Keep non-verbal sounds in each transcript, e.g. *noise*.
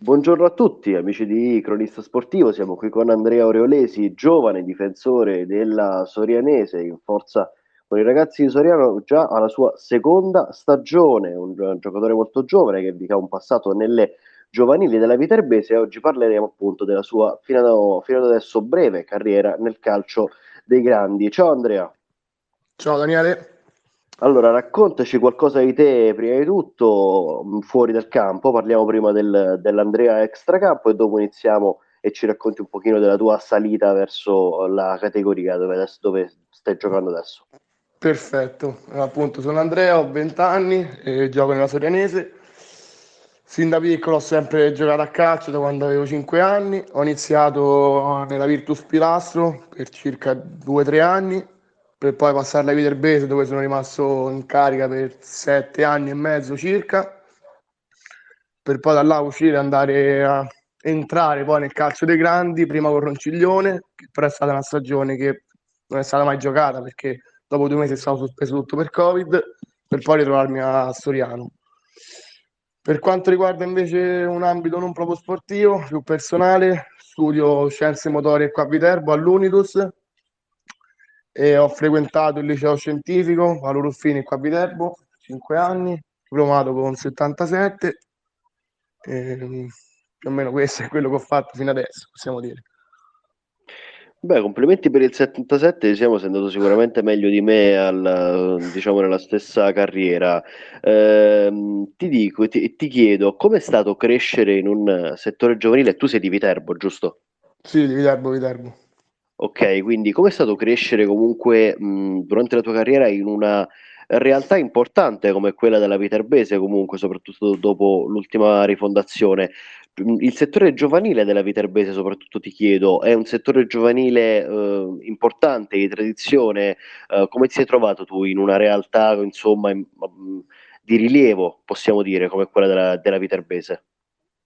Buongiorno a tutti, amici di Cronista Sportivo. Siamo qui con Andrea Aureolesi, giovane difensore della Sorianese in forza con i ragazzi di Soriano già alla sua seconda stagione, un, giocatore molto giovane che ha un passato nelle giovanili della Viterbese e oggi parleremo appunto della sua fino ad adesso breve carriera nel calcio dei grandi. Ciao Andrea. Ciao Daniele. Allora, raccontaci qualcosa di te prima di tutto, mm, fuori dal campo, parliamo prima del, dell'Andrea extracampo e dopo iniziamo e ci racconti un pochino della tua salita verso la categoria dove, adesso, dove stai giocando adesso. Perfetto, appunto sono Andrea, ho 20 anni e gioco nella Sorianese. Sin da piccolo ho sempre giocato a calcio da quando avevo 5 anni, ho iniziato nella Virtus Pilastro per circa 2-3 anni per poi passare alla Viterbese dove sono rimasto in carica per sette anni e mezzo circa, per poi da là uscire e andare a entrare poi nel calcio dei grandi, prima con Ronciglione, che però è stata una stagione che non è stata mai giocata perché dopo due mesi è stato sospeso tutto per Covid, per poi ritrovarmi a Soriano. Per quanto riguarda invece un ambito non proprio sportivo, più personale, studio scienze motorie qua a Viterbo all'Unitus, e ho frequentato il liceo scientifico Paolo Ruffini qua a Viterbo, 5 anni, diplomato con 77, e, più o meno questo è quello che ho fatto fino adesso, possiamo dire. Beh, complimenti per il 77, diciamo, sei andato sicuramente meglio di me al, diciamo, nella stessa carriera. Eh, ti dico, ti, ti chiedo, com'è stato crescere in un settore giovanile? Tu sei di Viterbo, giusto? Sì, di Viterbo, Viterbo. Ok, quindi com'è stato crescere comunque mh, durante la tua carriera in una realtà importante come quella della Viterbese, comunque, soprattutto dopo l'ultima rifondazione? Il settore giovanile della Viterbese, soprattutto ti chiedo, è un settore giovanile eh, importante, di tradizione. Eh, come ti sei trovato tu in una realtà, insomma, in, di rilievo, possiamo dire, come quella della, della Viterbese?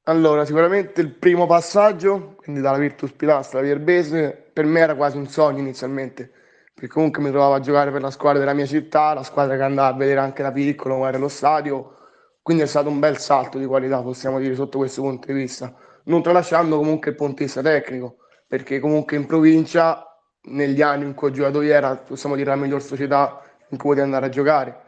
Allora, sicuramente il primo passaggio, quindi dalla Virtus Pilastro alla Vierbese, per me era quasi un sogno inizialmente, perché comunque mi trovavo a giocare per la squadra della mia città, la squadra che andava a vedere anche da piccolo, era lo stadio, quindi è stato un bel salto di qualità, possiamo dire, sotto questo punto di vista, non tralasciando comunque il vista tecnico, perché comunque in provincia, negli anni in cui ho giocato era, possiamo dire, la miglior società in cui potevi andare a giocare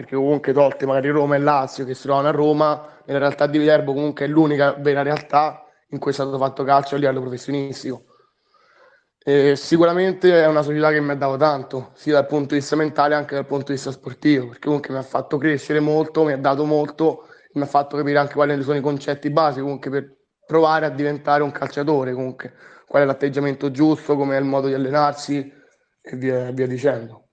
perché comunque tolte magari Roma e Lazio che si trovano a Roma, nella realtà di Viterbo comunque è l'unica vera realtà in cui è stato fatto calcio a livello professionistico. E sicuramente è una società che mi ha dato tanto, sia dal punto di vista mentale che dal punto di vista sportivo, perché comunque mi ha fatto crescere molto, mi ha dato molto, mi ha fatto capire anche quali sono i concetti base comunque per provare a diventare un calciatore, comunque qual è l'atteggiamento giusto, come è il modo di allenarsi e via, via dicendo.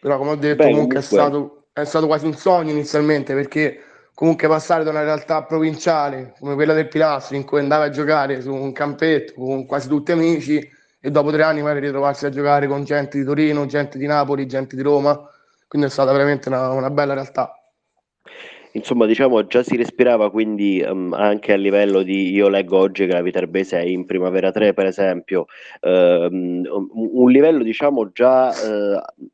Però come ho detto Beh, comunque, comunque... È, stato, è stato quasi un sogno inizialmente perché comunque passare da una realtà provinciale come quella del Pilastro in cui andava a giocare su un campetto con quasi tutti amici e dopo tre anni magari ritrovarsi a giocare con gente di Torino, gente di Napoli, gente di Roma, quindi è stata veramente una, una bella realtà. Insomma, diciamo già si respirava quindi um, anche a livello di io leggo oggi che la Viterbese è in primavera 3, per esempio, un, un, livello diciamo già uh,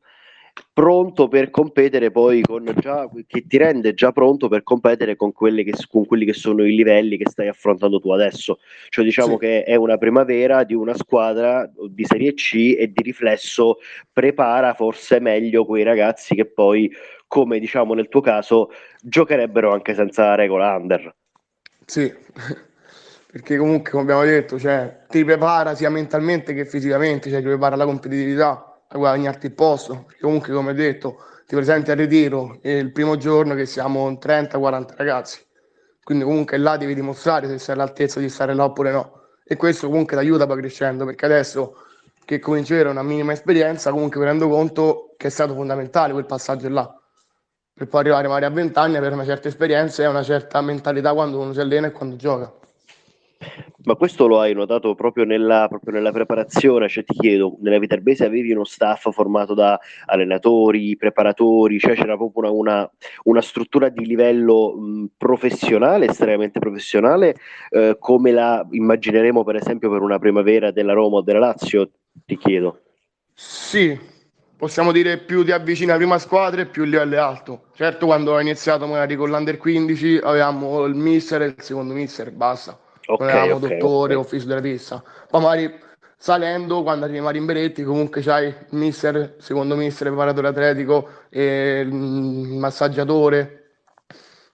pronto per competere poi con già che ti rende già pronto per competere con, quelle che, con quelli che sono i livelli che stai affrontando tu adesso. Cioè diciamo sì. che è una primavera di una squadra di Serie C e di riflesso prepara forse meglio quei ragazzi che poi, come diciamo nel tuo caso, giocherebbero anche senza la regola under. Sì, *laughs* perché comunque come abbiamo detto, cioè, ti prepara sia mentalmente che fisicamente, cioè ti prepara alla competitività a guadagnarti il posto, comunque come detto ti presenti al ritiro e il primo giorno che siamo 30-40 ragazzi, quindi comunque là devi dimostrare se sei all'altezza di stare là oppure no. E questo comunque ti aiuta poi crescendo perché adesso che cominci a avere una minima esperienza comunque mi rendo conto che è stato fondamentale quel passaggio là. Per poi arrivare magari a 20 anni avere una certa esperienza e una certa mentalità quando uno si allena e quando gioca. Ma questo lo hai notato proprio nella, proprio nella preparazione, cioè ti chiedo, nella Viterbese avevi uno staff formato da allenatori, preparatori, cioè c'era proprio una, una, una struttura di livello mh, professionale, estremamente professionale, eh, come la immagineremo per esempio per una primavera della Roma o della Lazio, ti chiedo. Sì, possiamo dire più ti avvicina alla prima squadra e più il livello è alto. Certo, quando ho iniziato magari con l'Under 15 avevamo il mister e il secondo mister, basta. Okay, avevamo okay, dottore okay. o fisioterapista. Poi magari salendo, quando arrivi a Marimberetti, comunque c'hai il mister, secondo mister, preparatore atletico, e il massaggiatore,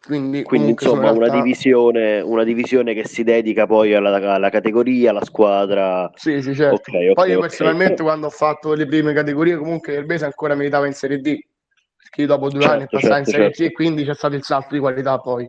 quindi, Quindi insomma realtà... una, divisione, una divisione che si dedica poi alla, alla categoria, alla squadra. Sì, sì, certo. Okay, poi io personalmente quando ho fatto le prime categorie comunque il Bese ancora militava in Serie D, perché dopo due certo, anni passai certo, in Serie certo. C e quindi c'è stato il salto di qualità poi.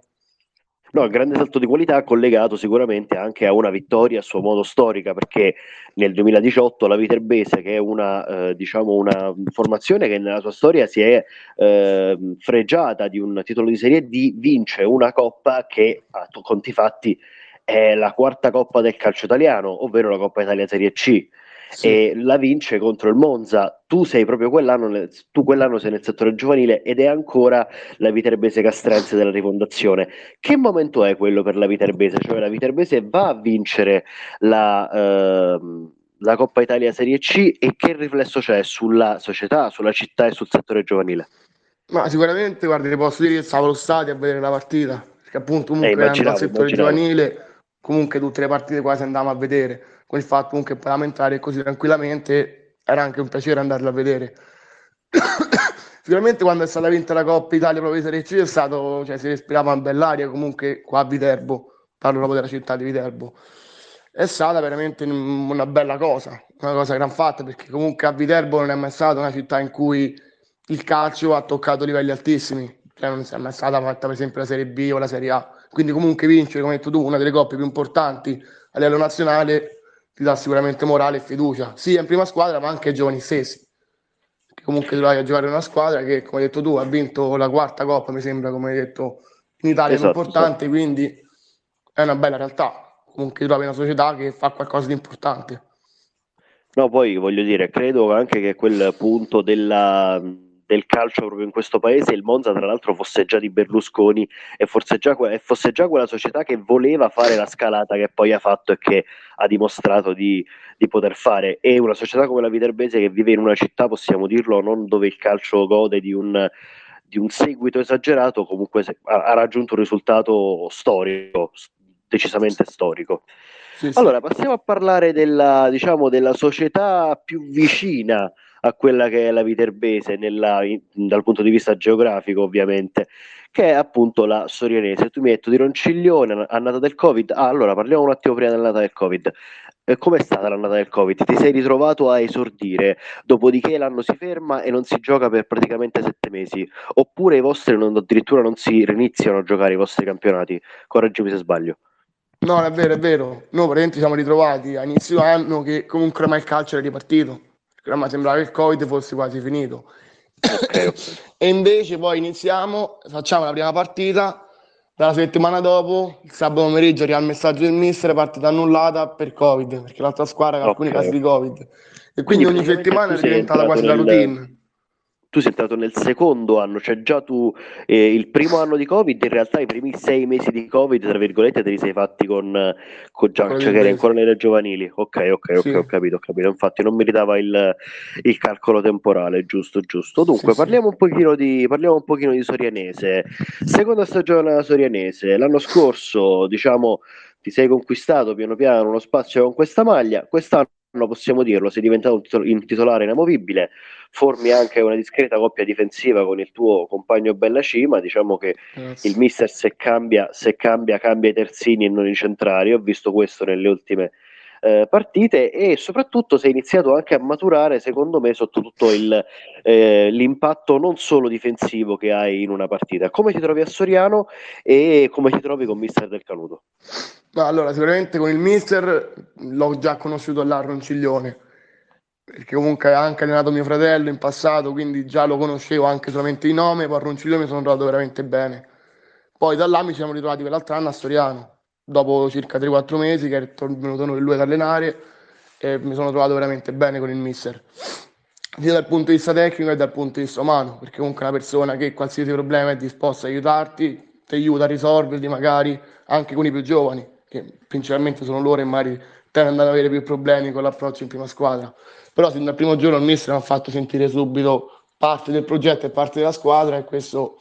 No, il grande salto di qualità collegato sicuramente anche a una vittoria a suo modo storica, perché nel 2018 la Viterbese, che è una, eh, diciamo una formazione che nella sua storia si è eh, fregiata di un titolo di Serie D, vince una coppa che a conti fatti è la quarta coppa del calcio italiano, ovvero la Coppa Italia Serie C sì. e la vince contro il Monza. Tu sei proprio quell'anno, tu quell'anno sei nel settore giovanile ed è ancora la Viterbese Castrense della rifondazione. Che momento è quello per la Viterbese? Cioè la Viterbese va a vincere la, eh, la Coppa Italia Serie C e che riflesso c'è sulla società, sulla città e sul settore giovanile? Ma sicuramente, guarda, posso dire che stavo allo stadio a vedere la partita, perché appunto comunque eh, al settore immaginavo. giovanile, comunque tutte le partite quasi andavamo a vedere con il fatto comunque potevamo entrare così tranquillamente, era anche un piacere andarlo a vedere. *coughs* Sicuramente quando è stata vinta la Coppa Italia proprio Serie C è stato, cioè si respirava una bell'aria comunque qua a Viterbo, parlo proprio della città di Viterbo. È stata veramente una bella cosa, una cosa gran fatta perché comunque a Viterbo non è mai stata una città in cui il calcio ha toccato livelli altissimi, cioè non è mai stata fatta per esempio la Serie B o la Serie A, quindi comunque vincere, come hai detto tu, una delle coppe più importanti a livello nazionale ti dà sicuramente morale e fiducia, sia in prima squadra ma anche ai giovani stessi. Che comunque trovi a giocare in una squadra che, come hai detto tu, ha vinto la quarta coppa, mi sembra, come hai detto, in Italia esatto, importante, esatto. quindi è una bella realtà. Comunque trovi una società che fa qualcosa di importante. No, poi voglio dire, credo anche che quel punto della del calcio proprio in questo paese, il Monza tra l'altro fosse già di Berlusconi e fosse già, e fosse già quella società che voleva fare la scalata che poi ha fatto e che ha dimostrato di, di poter fare. E una società come la Viterbese che vive in una città, possiamo dirlo, non dove il calcio gode di un, di un seguito esagerato, comunque ha, ha raggiunto un risultato storico, decisamente storico. Sì, sì. Allora, passiamo a parlare della, diciamo, della società più vicina a quella che è la Viterbese nella, in, dal punto di vista geografico ovviamente che è appunto la Sorianese tu mi hai detto di Ronciglione annata del Covid ah, allora parliamo un attimo prima dell'annata del Covid eh, com'è stata l'annata del Covid? Ti sei ritrovato a esordire, dopodiché l'anno si ferma e non si gioca per praticamente sette mesi, oppure i vostri non, addirittura non si riniziano a giocare i vostri campionati? Correggimi se sbaglio. No, è vero, è vero. Noi praticamente siamo ritrovati a inizio anno che comunque ormai il calcio era ripartito ma sembrava che il Covid fosse quasi finito. e invece poi iniziamo, facciamo la prima partita, dalla settimana dopo, il sabato pomeriggio arriva il messaggio del mister, partita annullata per Covid, perché l'altra squadra ha okay. alcuni casi di Covid. E quindi, quindi ogni settimana è diventata quasi la routine tu sei entrato nel secondo anno, cioè già tu eh, il primo anno di Covid, in realtà i primi sei mesi di Covid, tra virgolette, te li sei fatti con, con già, cioè che eri ancora nelle giovanili. Ok, ok, ok, sì. ho capito, ho capito. Infatti non meritava il, il calcolo temporale, giusto, giusto. Dunque, sì, parliamo, sì. Un pochino di, parliamo un pochino di Sorianese. Seconda stagione della Sorianese. L'anno scorso, diciamo, ti sei conquistato piano piano uno spazio con questa maglia. Quest'anno possiamo dirlo, sei diventato un titolare inamovibile, formi anche una discreta coppia difensiva con il tuo compagno Bella Cima, diciamo che Grazie. il mister se cambia, se cambia, cambia i terzini e non i centrali, ho visto questo nelle ultime eh, partite e soprattutto sei iniziato anche a maturare, secondo me, sotto tutto il, eh, l'impatto non solo difensivo che hai in una partita. Come ti trovi a Soriano e come ti trovi con mister del Canuto? allora, sicuramente con il mister l'ho già conosciuto là a Ronciglione, perché comunque ha anche allenato mio fratello in passato, quindi già lo conoscevo anche solamente di nome, poi a Ronciglione mi sono trovato veramente bene. Poi da là mi siamo ritrovati quell'altro anno a Soriano, dopo circa 3-4 mesi che è venuto lui ad allenare e mi sono trovato veramente bene con il mister sia dal punto di vista tecnico che dal punto di vista umano perché comunque è una persona che qualsiasi problema è disposta a aiutarti ti aiuta a risolverli magari anche con i più giovani che principalmente sono loro e magari tende ad avere più problemi con l'approccio in prima squadra. Però sin dal primo giorno il mister mi ha fatto sentire subito parte del progetto e parte della squadra e questo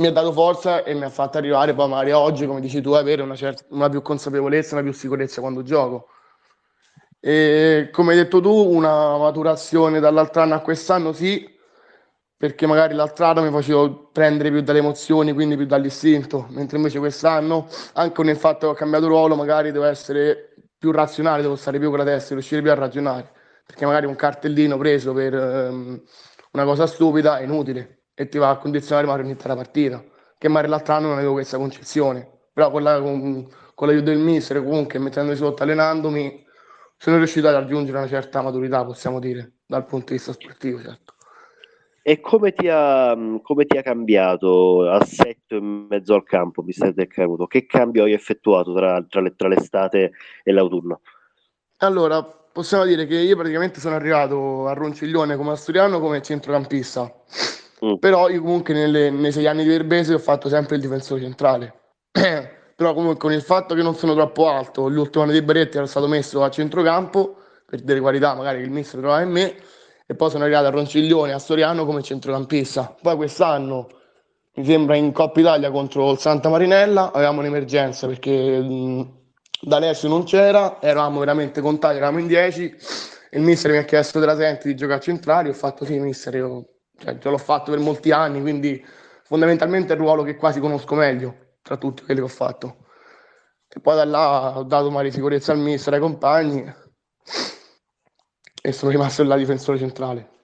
mi ha dato forza e mi ha fatto arrivare poi magari oggi, come dici tu, avere una, certa, una più consapevolezza, una più sicurezza quando gioco. E come hai detto tu, una maturazione dall'altro anno a quest'anno sì, perché magari l'altro anno mi facevo prendere più dalle emozioni, quindi più dall'istinto, mentre invece quest'anno, anche il fatto che ho cambiato ruolo, magari devo essere più razionale, devo stare più con la testa, riuscire più a ragionare, perché magari un cartellino preso per um, una cosa stupida è inutile e ti va a condizionare magari un'intera partita, che magari l'altro anno non avevo questa concezione, però con, la, con, con l'aiuto del mister, comunque mettendomi sotto, allenandomi, sono riuscito a raggiungere una certa maturità, possiamo dire, dal punto di vista sportivo, certo. E come ti, ha, come ti ha cambiato assetto in mezzo al campo, visto che è avuto? Che cambio hai effettuato tra, tra, le, tra l'estate e l'autunno? Allora, possiamo dire che io praticamente sono arrivato a Ronciglione come asturiano come centrocampista. Mm. Però io comunque nelle, nei sei anni di Verbese ho fatto sempre il difensore centrale. *clears throat* Però comunque con il fatto che non sono troppo alto, l'ultimo anno di Beretti ero stato messo a centrocampo per delle qualità magari che il mister trovava in me e poi sono arrivato a Ronciglione, a Storiano come centrocampista. Poi quest'anno, mi sembra in Coppa Italia contro il Santa Marinella, avevamo un'emergenza perché mh, D'Alessio non c'era, eravamo veramente contati, eravamo in 10 il mister mi ha chiesto della senti di giocare a centrale, ho fatto sì mister, io cioè, l'ho fatto per molti anni, quindi fondamentalmente è il ruolo che quasi conosco meglio tra tutti quelli che ho fatto. E poi da là ho dato magari sicurezza al mister, ai compagni e sono rimasto là difensore centrale.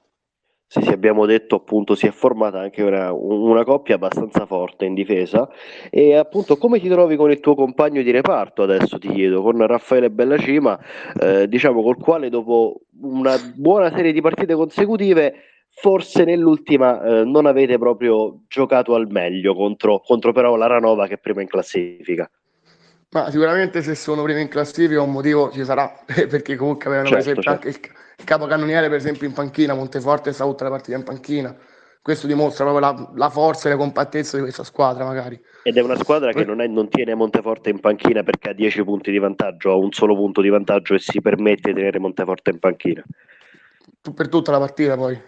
Sì, sì, abbiamo detto appunto si è formata anche una, una, coppia abbastanza forte in difesa e appunto come ti trovi con il tuo compagno di reparto adesso ti chiedo, con Raffaele Bellacima, eh, diciamo col quale dopo una buona serie di partite consecutive forse nell'ultima eh, non avete proprio giocato al meglio contro, contro però la Ranova che è prima in classifica. Ma sicuramente se sono prima in classifica un motivo ci sarà, *laughs* perché comunque avevano certo, certo. anche il, il capocannoniere per esempio in panchina, Monteforte sta tutta la partita in panchina. Questo dimostra proprio la, la, forza e la compattezza di questa squadra magari. Ed è una squadra che non, è, non tiene Monteforte in panchina perché ha 10 punti di vantaggio, ha un solo punto di vantaggio e si permette di tenere Monteforte in panchina. Per tutta la partita poi.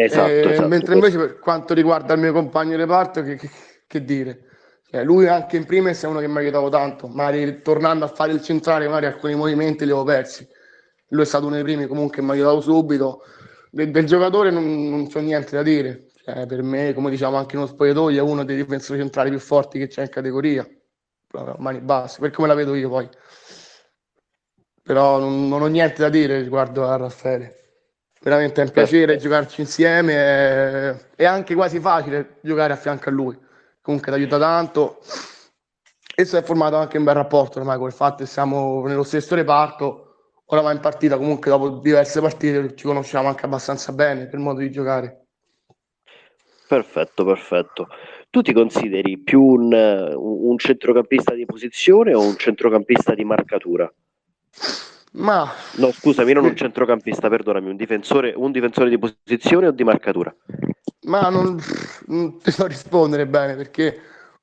Esatto, eh, esatto. Mentre invece per quanto riguarda il mio compagno di reparto, che, che, che dire? Cioè, lui anche in primis è uno che mi ha aiutato tanto, magari tornando a fare il centrale, magari alcuni movimenti li ho persi. Lui è stato uno dei primi comunque che mi ha aiutato subito. Del, del giocatore non, non c'è niente da dire. Cioè, per me, come diciamo anche in uno spogliatoio, è uno dei difensori centrali più forti che c'è in categoria. Mani basse, per come la vedo io poi. Però non, non ho niente da dire riguardo a Raffaele. Veramente è un piacere giocarci insieme e, è anche quasi facile giocare a fianco a lui. Comunque ti aiuta tanto. E si è formato anche un bel rapporto ormai con il fatto che siamo nello stesso reparto. Ora in partita comunque dopo diverse partite ci conosciamo anche abbastanza bene per modo di giocare. Perfetto perfetto. Tu ti consideri più un, un centrocampista di posizione o un centrocampista di marcatura? Ma... No, scusami, non un centrocampista, perdonami, un difensore, un difensore di posizione o di marcatura? Ma non, non ti so rispondere bene perché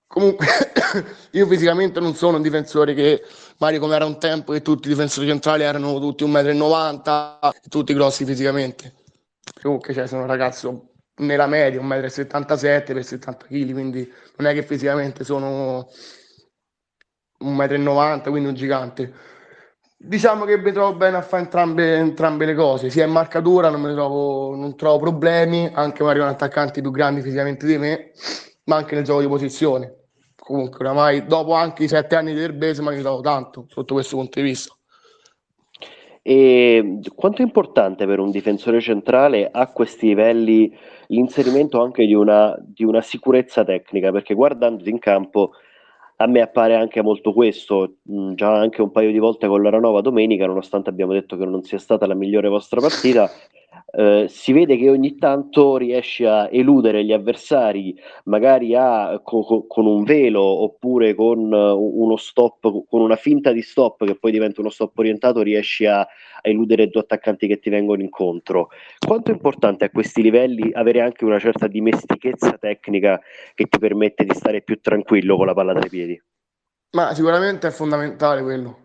comunque *coughs* io fisicamente non sono un difensore che magari come era un tempo che tutti i difensori centrali erano tutti 1,90 m tutti grossi fisicamente. Comunque cioè, sono un ragazzo nella media, 1,77 m per 70 kg, quindi non è che fisicamente sono 1,90 m, quindi un gigante Diciamo che mi trovo bene a fare entrambe, entrambe le cose, sia in marcatura non, trovo, non trovo problemi, anche magari con attaccanti più grandi fisicamente di me, ma anche nel gioco di posizione. Comunque, oramai dopo anche i sette anni di Erbese mi aiutato tanto sotto questo punto di vista. E quanto è importante per un difensore centrale a questi livelli l'inserimento anche di una, di una sicurezza tecnica? Perché guardandoti in campo a me appare anche molto questo, mh, già anche un paio di volte con la Ranova domenica, nonostante abbiamo detto che non sia stata la migliore vostra partita, *laughs* eh, si vede che ogni tanto riesce a eludere gli avversari, magari a, co- con un velo oppure con uh, uno stop, con una finta di stop che poi diventa uno stop orientato, riesci a, a eludere due attaccanti che ti vengono incontro. Quanto è importante a questi livelli avere anche una certa dimestichezza tecnica che ti permette di stare più tranquillo con la palla tra i piedi? Ma sicuramente è fondamentale quello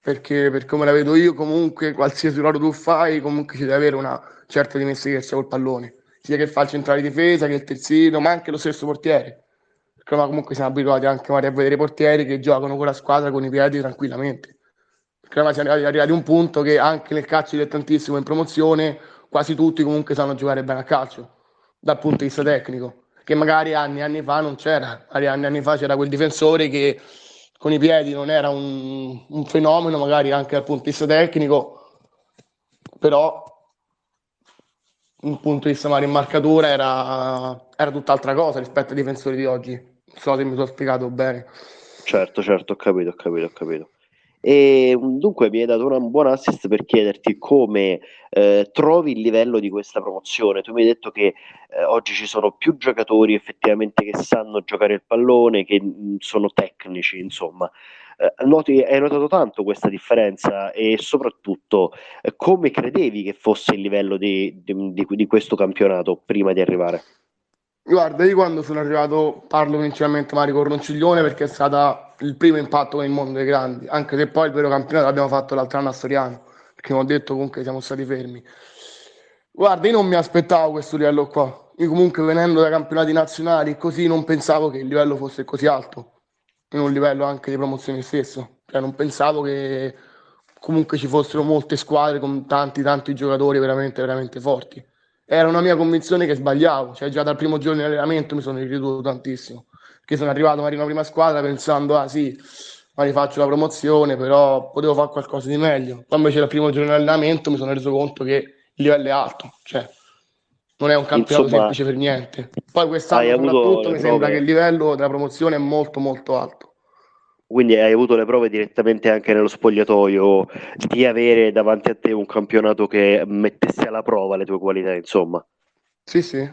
perché per come la vedo io comunque qualsiasi ruolo tu fai comunque ci deve avere una certa dimestichezza col pallone. Sia che fa il centrale di difesa che il terzino ma anche lo stesso portiere. Perché ma comunque siamo abituati anche a vedere portieri che giocano con la squadra con i piedi tranquillamente. Perché ormai siamo arrivati a un punto che anche nel calcio dilettantissimo in promozione quasi tutti comunque sanno giocare bene a calcio dal punto di vista tecnico che magari anni anni fa non c'era. Magari anni anni fa c'era quel difensore che con i piedi non era un, un fenomeno, magari anche dal punto di vista tecnico, però un punto di vista magari in marcatura era, era tutt'altra cosa rispetto ai difensori di oggi. Non so se mi sono spiegato bene. Certo, certo, ho capito, ho capito, ho capito. E dunque mi hai dato un buon assist per chiederti come eh, trovi il livello di questa promozione. Tu mi hai detto che eh, oggi ci sono più giocatori effettivamente che sanno giocare il pallone, che mh, sono tecnici, insomma. Eh, noti, hai notato tanto questa differenza e soprattutto eh, come credevi che fosse il livello di, di, di, di questo campionato prima di arrivare? Guarda, io quando sono arrivato parlo principalmente magari con Ronciglione perché è stato il primo impatto nel mondo dei grandi, anche se poi il vero campionato l'abbiamo fatto l'altro anno a Soriano, perché mi ho detto comunque siamo stati fermi. Guarda, io non mi aspettavo questo livello qua. Io comunque venendo dai campionati nazionali così non pensavo che il livello fosse così alto, in un livello anche di promozione stesso. Cioè non pensavo che comunque ci fossero molte squadre con tanti tanti giocatori veramente veramente forti era una mia convinzione che sbagliavo, cioè già dal primo giorno di allenamento mi sono ricreduto tantissimo, perché sono arrivato magari in una prima squadra pensando, ah sì, ma rifaccio la promozione, però potevo fare qualcosa di meglio. Poi invece dal primo giorno di allenamento mi sono reso conto che il livello è alto, cioè non è un campionato Insomma, semplice per niente. Poi quest'anno soprattutto mi sembra che il livello della promozione è molto molto alto quindi hai avuto le prove direttamente anche nello spogliatoio di avere davanti a te un campionato che mettesse alla prova le tue qualità, insomma. Sì, sì.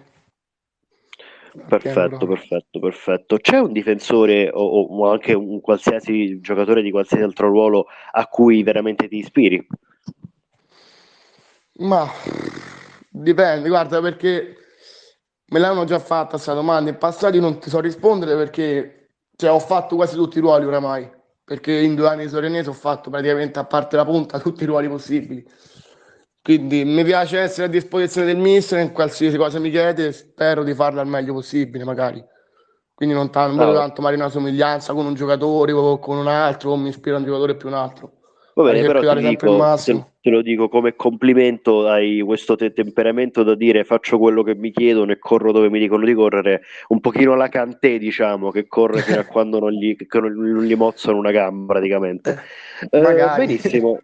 Perfetto, perfetto, perfetto. C'è un difensore o, o, anche un qualsiasi giocatore di qualsiasi altro ruolo a cui veramente ti ispiri? Ma dipende, guarda, perché me l'hanno già fatta questa domanda in passato, non ti so rispondere perché cioè, ho fatto quasi tutti i ruoli oramai, perché in due anni di Sorenese ho fatto praticamente, a parte la punta, *laughs* tutti i ruoli possibili. Quindi mi piace essere a disposizione del mister in qualsiasi cosa mi chiede, spero di farla al meglio possibile, magari. Quindi non, t- non vedo tanto magari una somiglianza con un giocatore o con un altro, o mi ispira un giocatore più un altro. Va bene, però ti dico, te, te, lo dico come complimento, hai questo te- temperamento da dire faccio quello che mi chiedono e corro dove mi dicono di correre, un pochino la cantè diciamo, che corre fino a *laughs* quando non gli, non gli mozzano una gamba praticamente. Eh, eh benissimo.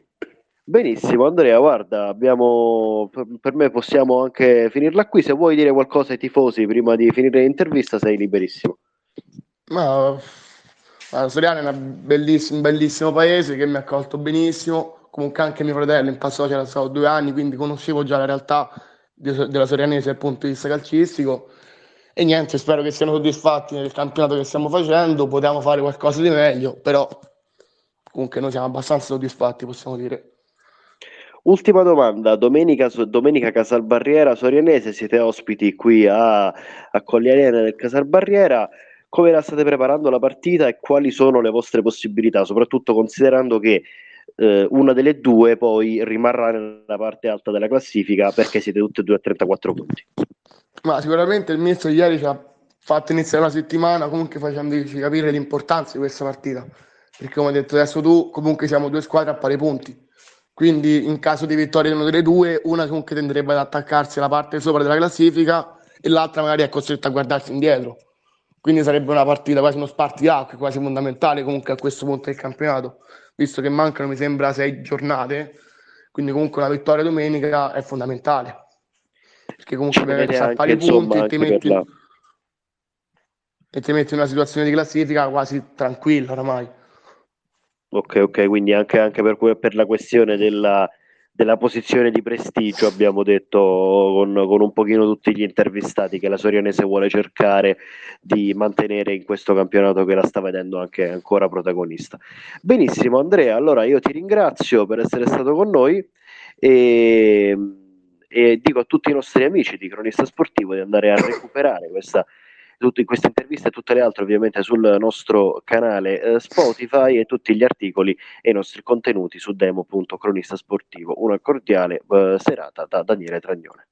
Benissimo, Andrea, guarda, abbiamo, per me possiamo anche finirla qui. Se vuoi dire qualcosa ai tifosi prima di finire l'intervista, sei liberissimo. Ma allora, Soriano è bellissimo, un bellissimo paese che mi ha accolto benissimo. Comunque anche mio fratello in passato c'era stato due anni, quindi conoscevo già la realtà de- della Sorianese dal punto di vista calcistico. E niente, spero che siano soddisfatti del campionato che stiamo facendo. Potevamo fare qualcosa di meglio, però comunque noi siamo abbastanza soddisfatti, possiamo dire. Ultima domanda, domenica, domenica Casalbarriera Sorianese, siete ospiti qui a, a Colli Arena del Casalbarriera come la state preparando la partita e quali sono le vostre possibilità, soprattutto considerando che eh, una delle due poi rimarrà nella parte alta della classifica perché siete tutte e due a 34 punti. Ma sicuramente il ministro ieri ci ha fatto iniziare la settimana comunque facendoci capire l'importanza di questa partita, perché come hai detto adesso tu, comunque siamo due squadre a pari punti, quindi in caso di vittoria di una delle due, una comunque tenderebbe ad attaccarsi alla parte sopra della classifica e l'altra magari è costretta a guardarsi indietro quindi sarebbe una partita quasi uno spartiacque, quasi fondamentale comunque a questo punto del campionato, visto che mancano mi sembra sei giornate, quindi comunque una vittoria domenica è fondamentale, perché comunque per salvare i punti e ti, metti, la... e ti metti in una situazione di classifica quasi tranquilla oramai. Ok, ok, quindi anche, anche per, per la questione della della posizione di prestigio abbiamo detto con, con, un pochino tutti gli intervistati che la Sorianese vuole cercare di mantenere in questo campionato che la sta vedendo anche ancora protagonista. Benissimo Andrea, allora io ti ringrazio per essere stato con noi e, e dico a tutti i nostri amici di Cronista Sportivo di andare a recuperare questa tutte queste interviste e tutte le altre ovviamente sul nostro canale eh, Spotify e tutti gli articoli e i nostri contenuti su demo.cronistasportivo. Una cordiale eh, serata da Daniele Tragnone.